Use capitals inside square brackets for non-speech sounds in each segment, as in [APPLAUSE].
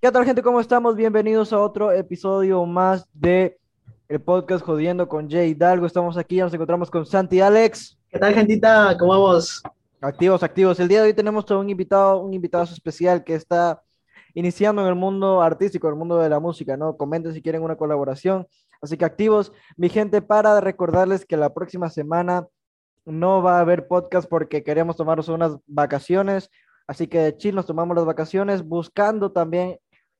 ¿Qué tal, gente? ¿Cómo estamos? Bienvenidos a otro episodio más de el podcast Jodiendo con Jay Hidalgo. Estamos aquí, ya nos encontramos con Santi Alex. ¿Qué tal, gentita? ¿Cómo vamos? Activos, activos. El día de hoy tenemos a un invitado, un invitado especial que está iniciando en el mundo artístico, en el mundo de la música, ¿no? Comenten si quieren una colaboración. Así que activos, mi gente, para recordarles que la próxima semana no va a haber podcast porque queremos tomarnos unas vacaciones. Así que de chill nos tomamos las vacaciones buscando también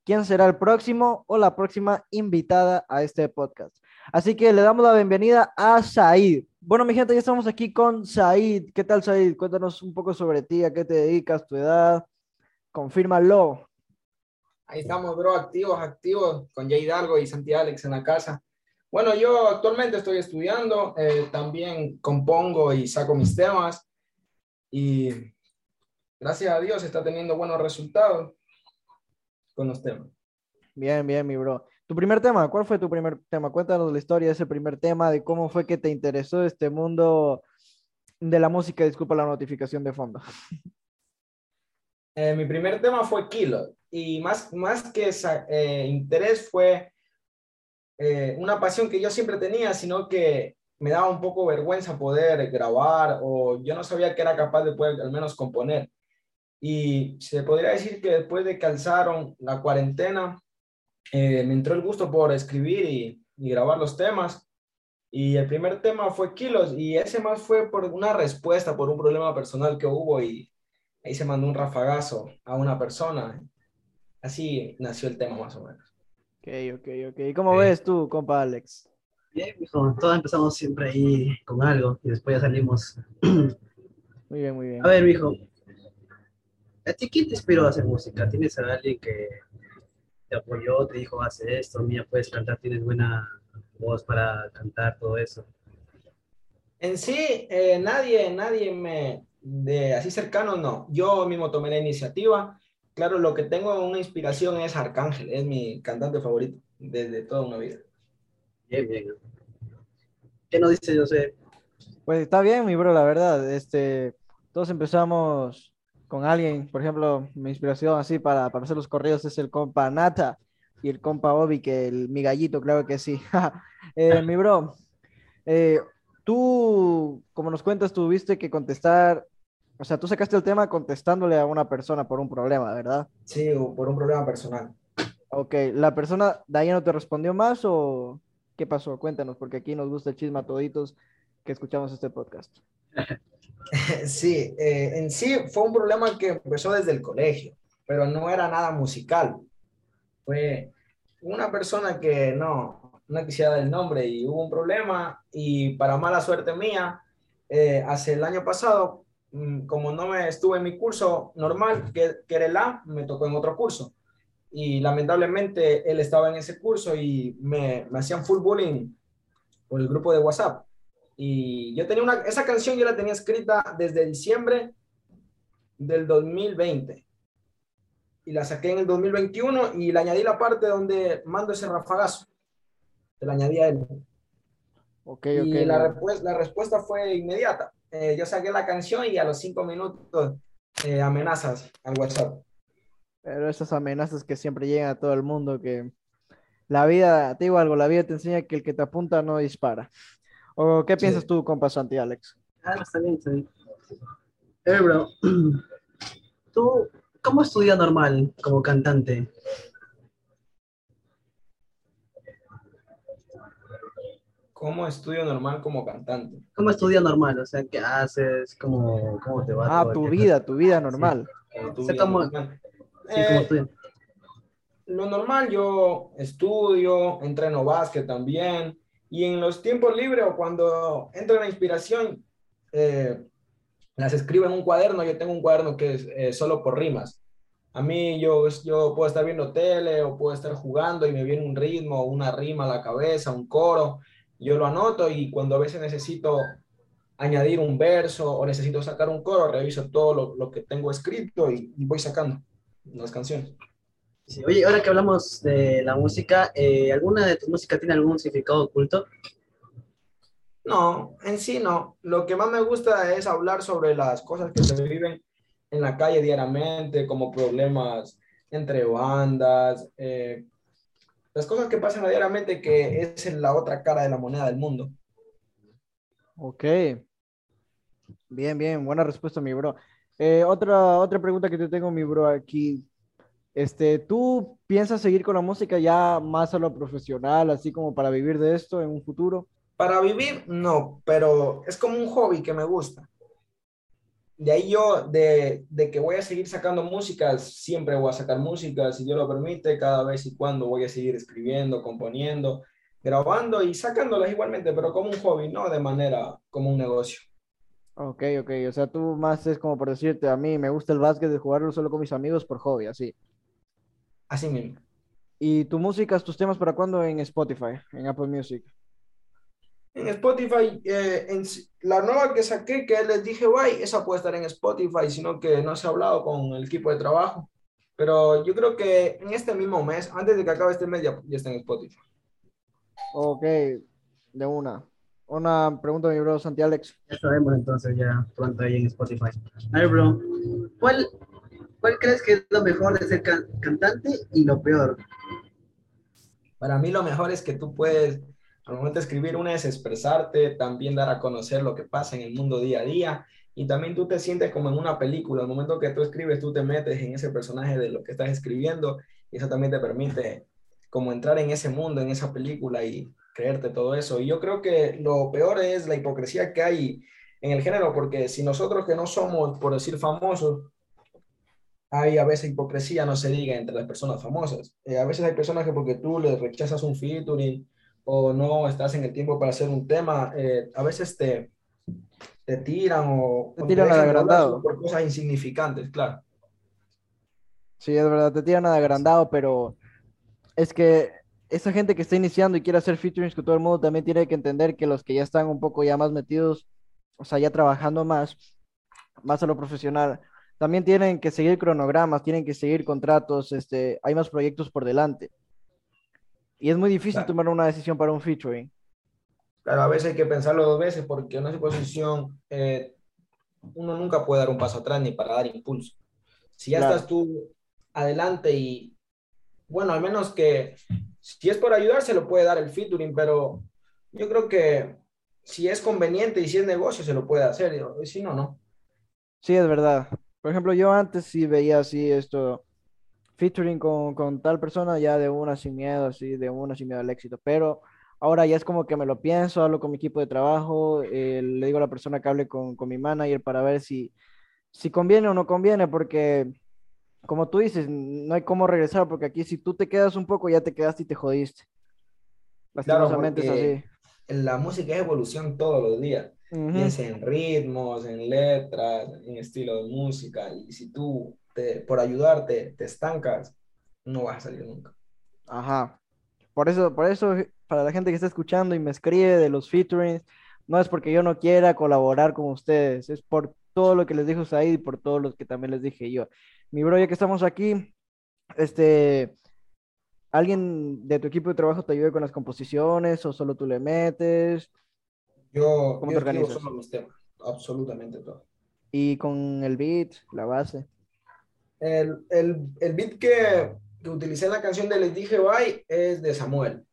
quién será el próximo o la próxima invitada a este podcast. Así que le damos la bienvenida a Said. Bueno, mi gente, ya estamos aquí con Said. ¿Qué tal, Said? Cuéntanos un poco sobre ti, a qué te dedicas, tu edad. Confírmalo. Ahí estamos, bro, activos, activos, con Jay Hidalgo y Santi Alex en la casa. Bueno, yo actualmente estoy estudiando, eh, también compongo y saco mis temas y gracias a Dios está teniendo buenos resultados con los temas. Bien, bien, mi bro. Tu primer tema, ¿cuál fue tu primer tema? Cuéntanos la historia de ese primer tema, de cómo fue que te interesó este mundo de la música. Disculpa la notificación de fondo. [LAUGHS] Eh, mi primer tema fue Kilo y más, más que ese eh, interés fue eh, una pasión que yo siempre tenía, sino que me daba un poco vergüenza poder grabar o yo no sabía que era capaz de poder al menos componer. Y se podría decir que después de que alzaron la cuarentena, eh, me entró el gusto por escribir y, y, grabar los temas. Y el primer tema fue Kilos, y ese más fue por una respuesta, por un problema personal que hubo, y ahí se mandó un rafagazo a una persona. Así nació el tema más o menos. Ok, ok, ok. ¿Y cómo ves tú, compa Alex? Bien, hijo, todos empezamos siempre ahí con algo y después ya salimos. Muy bien, muy bien. A ver, hijo, ¿A ti quién te inspiró a hacer música? ¿Tienes a alguien que te apoyó, te dijo, hace esto, mía, puedes cantar, tienes buena voz para cantar, todo eso? En sí, eh, nadie, nadie me, de así cercano, no. Yo mismo tomé la iniciativa. Claro, lo que tengo una inspiración es Arcángel, es mi cantante favorito desde toda una vida. Bien, bien. ¿Qué nos dice José? Pues está bien, mi bro, la verdad. Este, todos empezamos con alguien, por ejemplo, mi inspiración así para, para hacer los correos es el compa Nata y el compa Obi, que el, mi gallito, claro que sí. [LAUGHS] eh, mi bro, eh, tú, como nos cuentas, tuviste que contestar, o sea, tú sacaste el tema contestándole a una persona por un problema, ¿verdad? Sí, por un problema personal. Ok, ¿la persona de ahí no te respondió más o qué pasó? Cuéntanos, porque aquí nos gusta el chisme a toditos que escuchamos este podcast. [LAUGHS] [LAUGHS] Sí, eh, en sí fue un problema que empezó desde el colegio, pero no era nada musical. Fue una persona que no, no quisiera dar el nombre y hubo un problema y para mala suerte mía, eh, hace el año pasado, mm, como no me estuve en mi curso normal, que, que era el A, me tocó en otro curso. Y lamentablemente él estaba en ese curso y me, me hacían full bullying por el grupo de WhatsApp. Y yo tenía una, esa canción yo la tenía escrita desde diciembre del 2020. Y la saqué en el 2021 y le añadí la parte donde mando ese rafagazo. Se la añadí a él. Okay, y okay, la, respuesta, la respuesta fue inmediata. Eh, yo saqué la canción y a los cinco minutos eh, amenazas al WhatsApp. Pero esas amenazas que siempre llegan a todo el mundo, que la vida, te digo algo, la vida te enseña que el que te apunta no dispara. ¿O qué piensas sí. tú, compa Santi, Alex? Ah, está bien, está bien. Hey, bro, [CLEARS THROAT] ¿tú cómo estudias normal como cantante? ¿Cómo estudio normal como cantante? ¿Cómo estudias normal? O sea, ¿qué haces? ¿Cómo, cómo te va? Ah, tu vida, tu vida normal. Sí. Tu vida cómo, normal. Sí, eh, ¿cómo lo normal, yo estudio, entreno básquet también, y en los tiempos libres o cuando entra la inspiración, eh, las escribo en un cuaderno. Yo tengo un cuaderno que es eh, solo por rimas. A mí yo, yo puedo estar viendo tele o puedo estar jugando y me viene un ritmo, una rima a la cabeza, un coro. Yo lo anoto y cuando a veces necesito añadir un verso o necesito sacar un coro, reviso todo lo, que tengo escrito y, y, voy sacando las canciones. Sí, oye, ahora que hablamos de la música, eh, ¿alguna de tu música tiene algún significado oculto? No, en sí no. Lo que más me gusta es hablar sobre las cosas que se viven en la calle diariamente, como problemas entre bandas, eh, las cosas que pasan diariamente que es la otra cara de la moneda del mundo. Ok. Bien, bien, buena respuesta, mi bro. Eh, otra, otra pregunta que te tengo, mi bro, aquí. Este, ¿tú piensas seguir con la música ya más a lo profesional, así como para vivir de esto en un futuro? Para vivir, no, pero es como un hobby que me gusta. De ahí yo, de, de que voy a seguir sacando música, siempre voy a sacar música, si Dios lo permite, cada vez y cuando voy a seguir escribiendo, componiendo, grabando y sacándolas igualmente, pero como un hobby, no de manera como un negocio. Ok, ok, o sea, tú más es como por decirte, a mí me gusta el básquet de jugarlo solo con mis amigos por hobby, así. Así mismo. ¿Y tu música, tus temas para cuándo en Spotify, en Apple Music? en Spotify, eh, en, la nueva que saqué, que les dije, guay, esa puede estar en Spotify, sino que no se ha hablado con el equipo de trabajo. Pero yo creo que en este mismo mes, antes de que acabe este mes, ya, está en Spotify. Ok, de una. Una pregunta, mi bro Santi Alex. Ya sabemos entonces, ya pronto ahí en Spotify. A ver, bro, ¿cuál, cuál crees que es lo mejor de ser cantante y lo peor? Para mí lo mejor es que tú puedes al momento de escribir, una es expresarte, también dar a conocer lo que pasa en el mundo día a día y también tú te sientes como en una película. Al momento que tú escribes, tú te metes en ese personaje de lo que estás escribiendo y eso también te permite como entrar en ese mundo, en esa película y creerte todo eso. Y yo creo que lo peor es la hipocresía que hay en el género, porque si nosotros que no somos, por decir, famosos, hay a veces hipocresía, no se diga, entre las personas famosas. Eh, a veces hay personas que porque tú le rechazas un featuring, o no estás en el tiempo para hacer un tema, eh, a veces te, te tiran o te tiran de agrandado por cosas insignificantes, claro. Sí, es verdad, te tiran de agrandado, pero es que esa gente que está iniciando y quiere hacer featurings con todo el mundo también tiene que entender que los que ya están un poco ya más metidos, o sea, ya trabajando más, más a lo profesional, también tienen que seguir cronogramas, tienen que seguir contratos, este, hay más proyectos por delante. Y es muy difícil tomar una decisión para un featuring. Claro, a veces hay que pensarlo dos veces porque en esa posición eh, uno nunca puede dar un paso atrás ni para dar impulso. Si ya estás tú adelante y, bueno, al menos que si es por ayudar, se lo puede dar el featuring, pero yo creo que si es conveniente y si es negocio, se lo puede hacer. Y si no, no. Sí, es verdad. Por ejemplo, yo antes sí veía así esto featuring con, con, tal persona ya de una sin miedo, así, de una sin miedo al éxito. Pero ahora ya es como que me lo pienso, hablo con mi equipo de trabajo, eh, le digo a la persona que hable con, con, mi manager para ver si, si conviene o no conviene, porque como tú dices, no hay cómo regresar, porque aquí si tú te quedas un poco, ya te quedaste y te jodiste. Lastimosamente es así. La música es evolución todos los días. Piensa en ritmos, en letras, en estilo de música. Y si tú por ayudarte te estancas, no vas a salir nunca. Ajá. Por eso, por eso, para la gente que está escuchando y me escribe de los featurings, no es porque yo no quiera colaborar con ustedes, es por todo lo que les dijo Said y por todo lo que también les dije yo. Mi bro, ya que estamos aquí, este, ¿alguien de tu equipo de trabajo te ayude con las composiciones o solo tú le metes? Yo, ¿Cómo te organizas? Solo mis temas, absolutamente todo. ¿Y con el beat, la base? El, el, el beat que, que, utilicé en la canción de Les dije bye es de Samuel.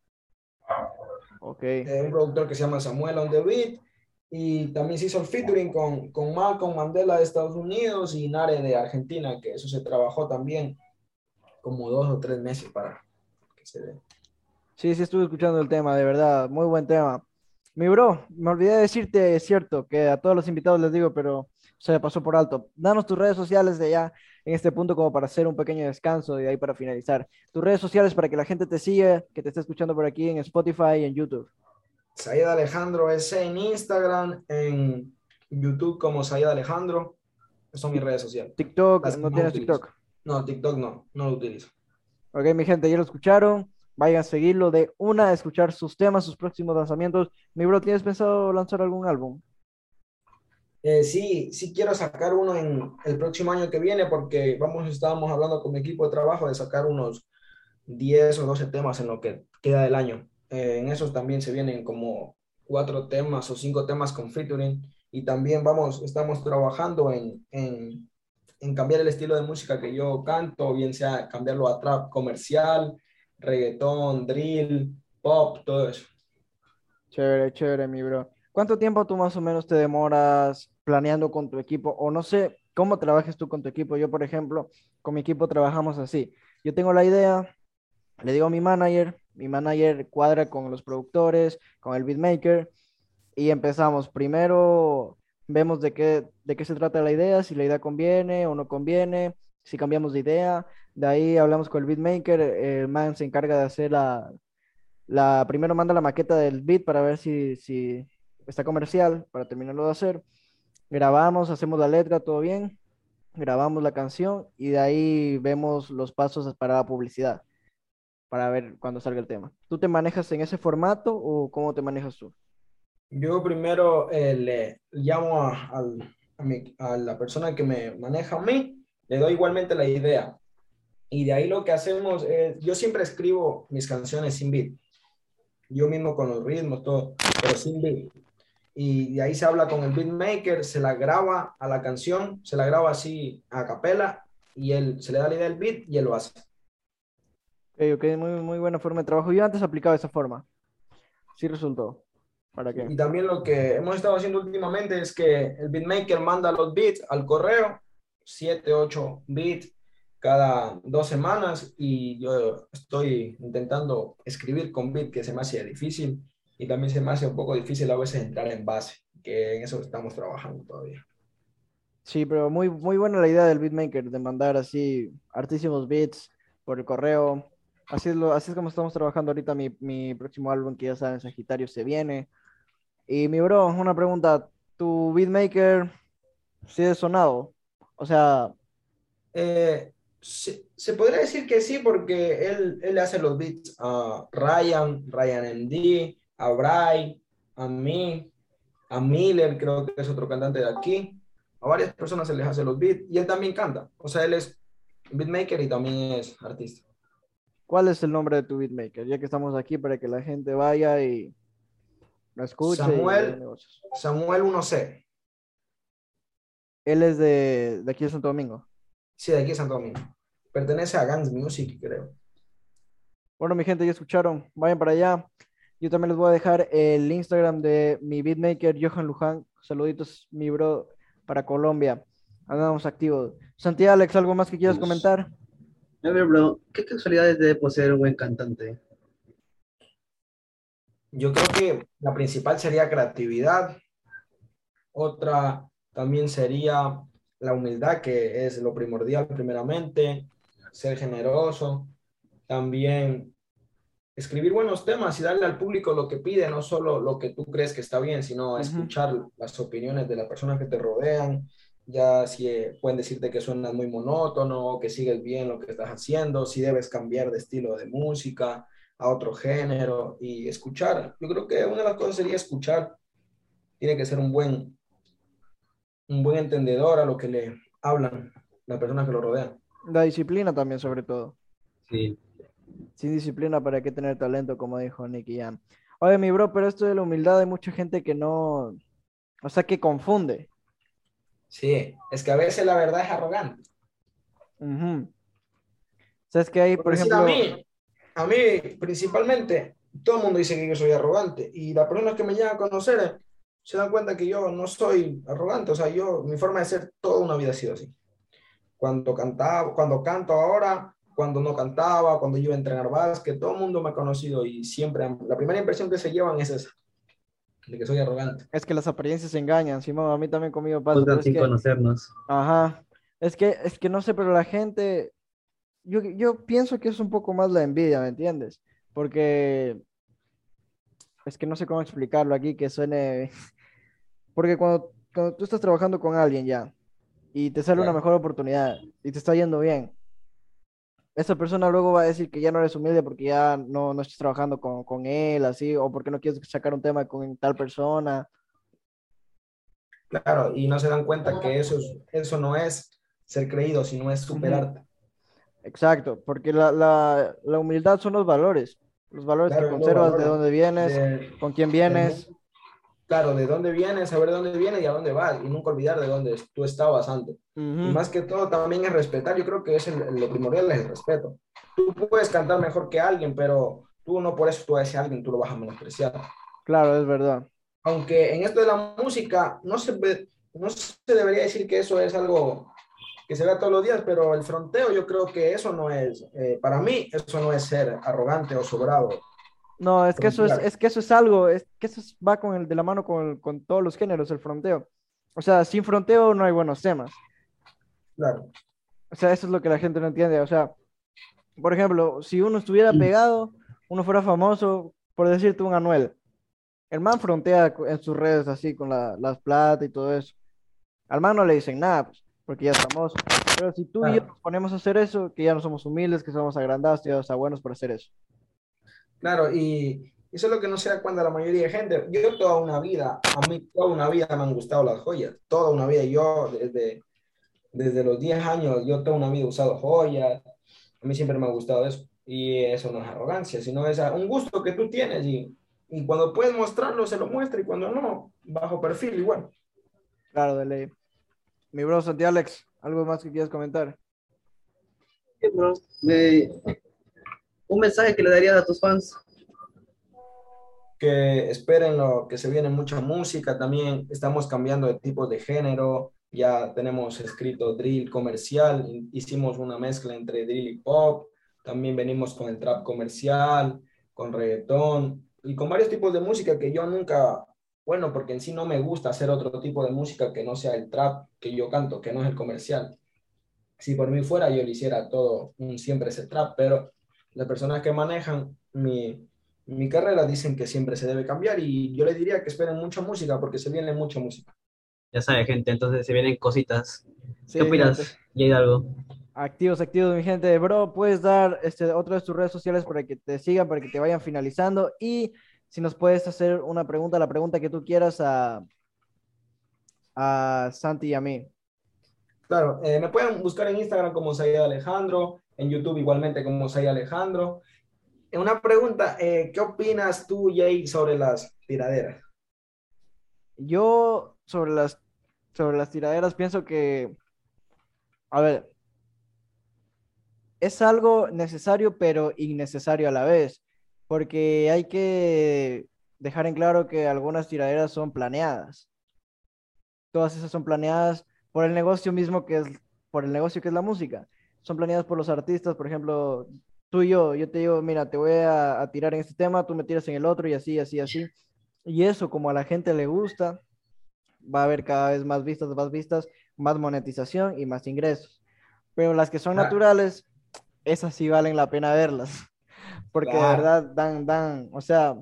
Ok. un productor que se llama Samuel on the beat. Y también se hizo el featuring con, con Malcolm Mandela de Estados Unidos y Nare de Argentina, que eso se trabajó también como dos o tres meses para que se dé. Sí, sí estuve escuchando el tema, de verdad, muy buen tema. Mi bro, me olvidé de decirte, es cierto, que a todos los invitados les digo, pero se me pasó por alto. Danos tus redes sociales de allá en este punto como para hacer un pequeño descanso y de ahí para finalizar. Tus redes sociales para que la gente te siga, que te esté escuchando por aquí en Spotify y en YouTube. Said Alejandro S en Instagram, en YouTube como Said Alejandro. Esas son mis redes sociales. TikTok, ¿no, tienes TikTok? No, TikTok no, no lo utilizo. Ok, mi gente, ya lo escucharon. Vayan a seguirlo de una, a escuchar sus temas, sus próximos lanzamientos. Mi bro, ¿tienes pensado lanzar algún álbum? Eh, sí, sí quiero sacar uno en el próximo año que viene porque vamos, estábamos hablando con mi equipo de trabajo de sacar unos 10 o 12 temas en lo que queda del año. Eh, en esos también se vienen como cuatro temas o cinco temas con featuring y también vamos, estamos trabajando en, en en cambiar el estilo de música que yo canto, bien sea cambiarlo a trap comercial, reggaetón, drill, pop, todo eso. Chévere, chévere, mi bro. ¿Cuánto tiempo tú más o menos te demoras planeando con tu equipo? O no sé, ¿cómo trabajas tú con tu equipo? Yo, por ejemplo, con mi equipo trabajamos así. Yo tengo la idea, le digo a mi manager, mi manager cuadra con los productores, con el beatmaker, y empezamos. Primero vemos de qué, de qué se trata la idea, si la idea conviene o no conviene, si cambiamos de idea. De ahí hablamos con el beatmaker, el man se encarga de hacer la, la primero manda la maqueta del beat para ver si, si está comercial, para terminarlo de hacer. Grabamos, hacemos la letra, todo bien, grabamos la canción y de ahí vemos los pasos para la publicidad, para ver cuándo salga el tema. ¿Tú te manejas en ese formato o cómo te manejas tú? Yo primero eh, le llamo a, a, la persona que me maneja a mí, le doy igualmente la idea. Y de ahí lo que hacemos es, yo siempre escribo mis canciones sin beat. Yo mismo con los ritmos, todo, pero sin beat. Y de ahí se habla con el beatmaker, se la graba a la canción, se la graba así a capela y él se le da la idea del beat y él lo hace. Ok, ok, muy, muy buena forma de trabajo. Yo antes aplicaba esa forma. Sí resultó. Y también lo que hemos estado haciendo últimamente es que el beatmaker manda los beats al correo, 7, 8 beats cada dos semanas y yo estoy intentando escribir con beat que se me hace difícil y también se me hace un poco difícil a veces entrar en base, que en eso estamos trabajando todavía. Sí, pero muy, muy buena la idea del beatmaker de mandar así artísimos beats por el correo. Así es, lo, así es como estamos trabajando ahorita mi, mi próximo álbum que ya saben, Sagitario se viene. Y mi bro, una pregunta, ¿tu beatmaker sigue sonado? O sea... Eh, se, podría decir que sí, porque él, él hace los beats a Ryan, Ryan MD, a Bray, a mí, a Miller, creo que es otro cantante de aquí. A varias personas se les hace los beats y él también canta. O sea, él es beatmaker y también es artista. ¿Cuál es el nombre de tu beatmaker? Ya que estamos aquí para que la gente vaya y Samuel, Samuel 1C. Él es de, de, aquí de Santo Domingo. Sí, de aquí de Santo Domingo. Pertenece a Guns Music, creo. Bueno, mi gente, ya escucharon. Vayan para allá. Yo también les voy a dejar el Instagram de mi beatmaker, Johan Luján. Saluditos, mi bro, para Colombia. Andamos activos. Santiago, Alex, ¿algo más que quieras comentar? A ver, bro, ¿qué casualidades de poseer un buen cantante? Yo creo que la principal sería creatividad. Otra también sería la humildad, que es lo primordial primeramente, ser generoso, también escribir buenos temas y darle al público lo que pide, no solo lo que tú crees que está bien, sino escuchar las opiniones de las personas que te rodean, ya si eh, pueden decirte que suenas muy monótono, que sigues bien lo que estás haciendo, si debes cambiar de estilo de música, a otro género y escuchar. Yo creo que una de las cosas sería escuchar. Tiene que ser un buen, un buen entendedor a lo que le hablan las personas que lo rodean. La disciplina también, sobre todo. Sí. Sin disciplina, ¿para qué tener talento? Como dijo Nicky Jam. Oye, mi bro, pero esto de la humildad hay mucha gente que no, o sea, que confunde. Sí, es que a veces la verdad es arrogante. ¿Sabes que hay, por, ejemplo... A mí, a mí principalmente, todo el mundo dice que yo soy arrogante y las personas que me llegan a conocer se dan cuenta que yo no soy arrogante, o sea, yo, mi forma de ser toda una vida ha sido así. Cuando cantaba, cuando canto ahora, cuando no cantaba, cuando yo iba a entrenar básquet, todo el mundo me ha conocido y siempre, la primera impresión que se llevan es esa, de que soy arrogante. Es que las apariencias se engañan, Simón, a mí también conmigo pasa. sin conocernos. Ajá, es que, es que no sé, pero la gente, yo, yo pienso que es un poco más la envidia, ¿me entiendes? Porque es que no sé cómo explicarlo aquí, que suene... Porque cuando, cuando tú estás trabajando con alguien ya y te sale una mejor oportunidad y te está yendo bien, esa persona luego va a decir que ya no eres humilde porque ya no, no estás trabajando con, con él, así, o porque no quieres sacar un tema con tal persona. Claro, y no se dan cuenta que eso, eso no es ser creído, sino es superarte. Exacto, porque la, la, la, humildad son los valores, los valores que conservas, de dónde vienes, con quién vienes. Claro, de dónde vienes, saber de dónde vienes y a dónde vas, y nunca olvidar de dónde tú estabas antes. Y más que todo también es respetar, yo creo que es el, lo primordial es el respeto. Tú puedes cantar mejor que alguien, pero tú no por eso tú a ese alguien tú lo vas a menospreciar. Claro, es verdad. Aunque en esto de la música no se, no se debería decir que eso es algo que se vea todos los días, pero el fronteo yo creo que eso no es, eh, para mí, eso no es ser arrogante o sobrado. No, es que eso es, es que eso es algo, es que eso va con el de la mano con, con todos los géneros, el fronteo. O sea, sin fronteo no hay buenos temas. Claro. O sea, eso es lo que la gente no entiende. O sea, por ejemplo, si uno estuviera mm. pegado, uno fuera famoso, por decirte un Anuel. El man frontea en sus redes así con la, las plata y todo eso. Al man no le dicen nada, pues porque ya estamos. Pero si tú y yo nos ponemos a hacer eso, que ya no somos humildes, que somos agrandados, ya está buenos por hacer eso. Claro, y eso es lo que no se da cuenta la mayoría de gente. Yo toda una vida, a mí toda una vida me han gustado las joyas, toda una vida. Yo desde, desde los 10 años, yo toda una vida he usado joyas, a mí siempre me ha gustado eso. Y eso no es arrogancia, sino es un gusto que tú tienes y, y cuando puedes mostrarlo, se lo muestra y cuando no, bajo perfil igual. Claro, de ley. Mi bro Santiago Alex, ¿algo más que quieras comentar? Sí, bro. Un mensaje que le darías a tus fans. Que esperen lo que se viene mucha música. También estamos cambiando de tipo de género. Ya tenemos escrito drill comercial. Hicimos una mezcla entre drill y pop. También venimos con el trap comercial, con reggaetón y con varios tipos de música que yo nunca bueno, porque en sí no me gusta hacer otro tipo de música que no sea el trap que yo canto, que no es el comercial. Si por mí fuera, yo le hiciera todo, siempre ese trap, pero las personas que manejan mi, mi carrera dicen que siempre se debe cambiar y yo les diría que esperen mucha música porque se viene mucha música. Ya sabe, gente, entonces se vienen cositas. ¿Qué opinas, Jay algo? Activos, activos, mi gente. Bro, puedes dar este, otro de tus redes sociales para que te sigan, para que te vayan finalizando y si nos puedes hacer una pregunta, la pregunta que tú quieras a, a Santi y a mí. Claro, eh, me pueden buscar en Instagram como Said Alejandro, en YouTube igualmente como Said Alejandro. Una pregunta, eh, ¿qué opinas tú, Jay, sobre las tiraderas? Yo sobre las, sobre las tiraderas pienso que, a ver, es algo necesario pero innecesario a la vez porque hay que dejar en claro que algunas tiraderas son planeadas. Todas esas son planeadas por el negocio mismo que es, por el negocio que es la música. Son planeadas por los artistas, por ejemplo, tú y yo, yo te digo, mira, te voy a, tirar en este tema, tú me tiras en el otro y así, así, así. Y eso, como a la gente le gusta, va a haber cada vez más vistas, más vistas, más monetización y más ingresos. Pero las que son naturales, esas sí valen la pena verlas [LAUGHS] porque de verdad dan, dan, o sea,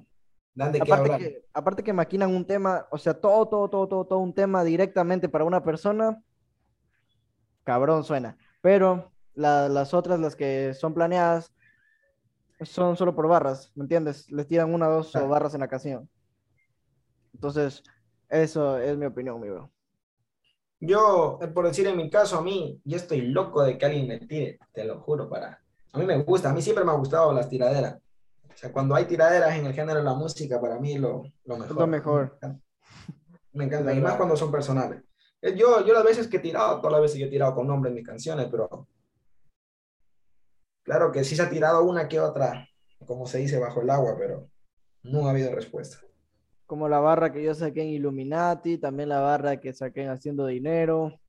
aparte, que, aparte que maquinan un tema, o sea, todo, todo, todo, todo, todo un tema directamente para una persona, cabrón suena. Pero las otras, las que son planeadas, son solo por barras, ¿me entiendes? Les tiran una o dos barras en la canción. Entonces, eso es mi opinión, mi bro. Yo, eh, por decir en mi caso, a mí, yo estoy loco de que alguien me tire, te lo juro, para, a mí me gusta, a mí siempre me ha gustado las tiraderas. O sea, cuando hay tiraderas en el género de la música, para mí lo, lo mejor. Lo mejor. Me encanta, y más cuando son personales. Eh, yo, yo las veces que he tirado, todas las veces que he tirado con nombre en mis canciones, pero claro que sí se ha tirado una que otra, como se dice, bajo el agua, pero no ha habido respuesta. Como la barra que yo saqué en Illuminati, también la barra que saqué en Haciendo Dinero,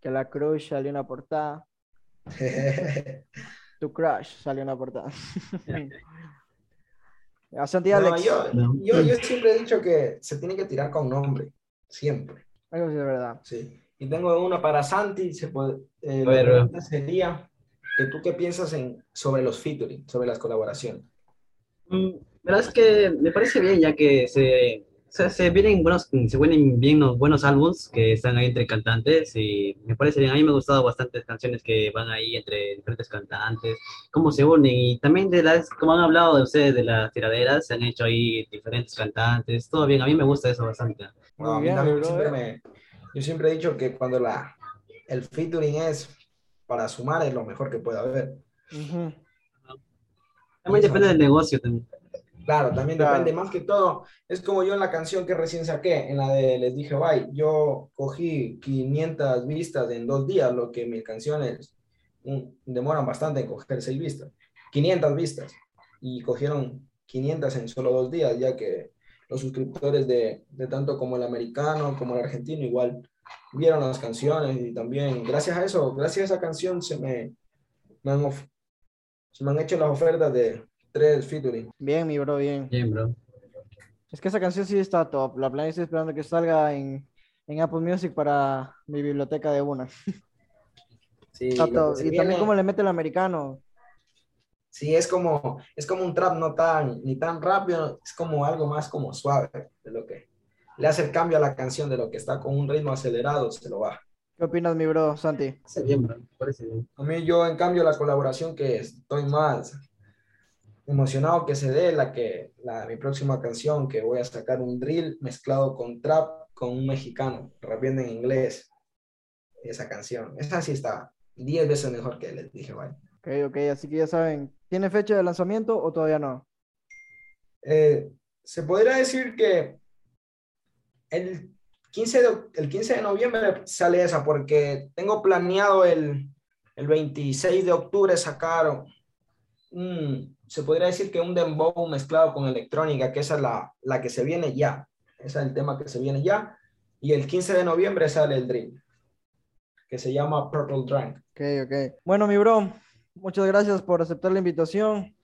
que la Crush salió una portada. [LAUGHS] Tu crush salió en la portada. [LAUGHS] [LAUGHS] A Santi Alex. yo, yo, yo, siempre he dicho que se tiene que tirar con nombre, siempre. Eso sí es verdad. Sí. Y tengo una para Santi, se puede, eh, sería que tú qué piensas en, sobre los featuring, sobre las colaboraciones. Mm, verdad es que me parece bien ya que se sea, se vienen buenos, se vienen bien los buenos álbums que están ahí entre cantantes y me parece bien. A mí me han gustado bastantes canciones que van ahí entre diferentes cantantes, cómo se unen y también de las, como han hablado de ustedes de las tiraderas, se han hecho ahí diferentes cantantes, todo bien. A mí me gusta eso bastante. yo siempre he dicho que cuando la, el featuring es para sumar es lo mejor que puede haber. También depende del negocio también. Claro, también Claro. depende más que todo. Es como yo en la canción que recién saqué, en la de Les dije bye, yo cogí 500 vistas en dos días, lo que mis canciones mm, demoran bastante en coger seis vistas. 500 vistas. Y cogieron 500 en solo dos días, ya que los suscriptores de, de tanto como el americano como el argentino igual vieron las canciones y también gracias a eso, gracias a esa canción se me, me han, se me han hecho las ofertas de tres featuring. Bien, mi bro, bien. Bien, bro. Es que esa canción sí está top. La plan estoy esperando que salga en, en Apple Music para mi biblioteca de una. [LAUGHS] Sí, Está top. Y también como le mete el americano. Sí, es como, es como un trap no tan, ni tan rápido, es como algo más como suave, de lo que le hace el cambio a la canción de lo que está con un ritmo acelerado, se lo baja. ¿Qué opinas, mi bro, Santi? Está bien, bro. me Parece bien. A mí yo, en cambio, la colaboración que estoy más emocionado que se dé, la que, la, mi próxima canción, que voy a sacar un drill mezclado con trap con un mexicano, rapiendo en inglés, esa canción, esa sí está 10 veces mejor que les dije, vaya. Ok, ok, así que ya saben. ¿Tiene fecha de lanzamiento o todavía no? Eh, se podría decir que el 15 de, el 15 de noviembre sale esa, porque tengo planeado el, el 26 de octubre sacar un, se podría decir que un dembow mezclado con electrónica, que esa es la, la que se viene ya. Ese es el tema que se viene ya. Y el 15 de noviembre sale el Dream, que se llama Purple Drunk. Ok, ok. Bueno, mi bro, muchas gracias por aceptar la invitación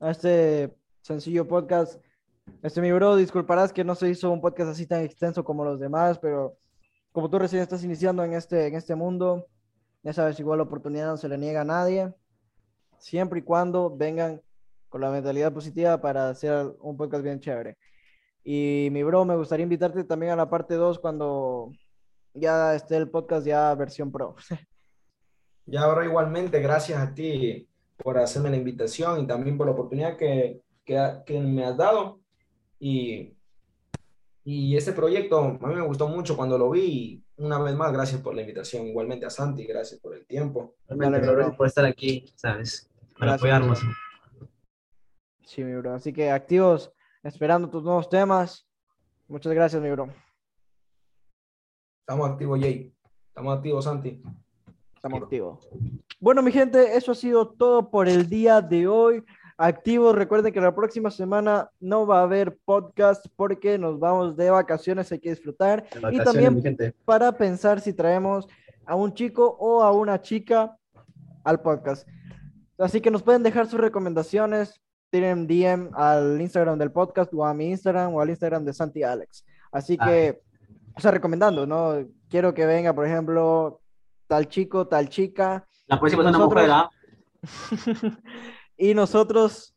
a este sencillo podcast. Este, mi bro, disculparás que no se hizo un podcast así tan extenso como los demás, pero como tú recién estás iniciando en este, en este mundo, ya sabes, igual la oportunidad no se le niega a nadie, siempre y cuando vengan con la mentalidad positiva para hacer un podcast bien chévere. Y mi bro, me gustaría invitarte también a la parte 2 cuando ya esté el podcast ya versión pro. [LAUGHS] Ya ahora igualmente, gracias a ti por hacerme la invitación y también por la oportunidad que, que, que me has dado. Y, y este proyecto a mí me gustó mucho cuando lo vi. Una vez más, gracias por la invitación. Igualmente a Santi, gracias por el tiempo. Realmente, gracias por estar aquí, ¿sabes? Para Gracias, apoyarnos. Sí, mi bro. Así que activos, esperando tus nuevos temas. Muchas gracias, mi bro. Estamos activos, Jay. Estamos activos, Santi. Estamos activos. Bueno, mi gente, eso ha sido todo por el día de hoy. Activos, recuerden que la próxima semana no va a haber podcast porque nos vamos de vacaciones, hay que disfrutar. Y también para pensar si traemos a un chico o a una chica al podcast. Así que nos pueden dejar sus recomendaciones, tienen DM al Instagram del podcast o a mi Instagram o al Instagram de Santi Alex. Así que, o sea, recomendando, ¿no? Quiero que venga, por ejemplo, tal chico, tal chica, La próxima es una Nosotros- mujer, ¿ah? [LAUGHS] y nosotros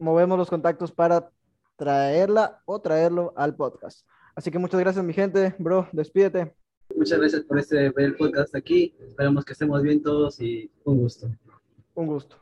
movemos los contactos para traerla o traerlo al podcast. Así que muchas gracias, mi gente. Bro, despídete. Muchas gracias por este ver el podcast aquí. Esperamos que estemos bien todos y un gusto. Un gusto.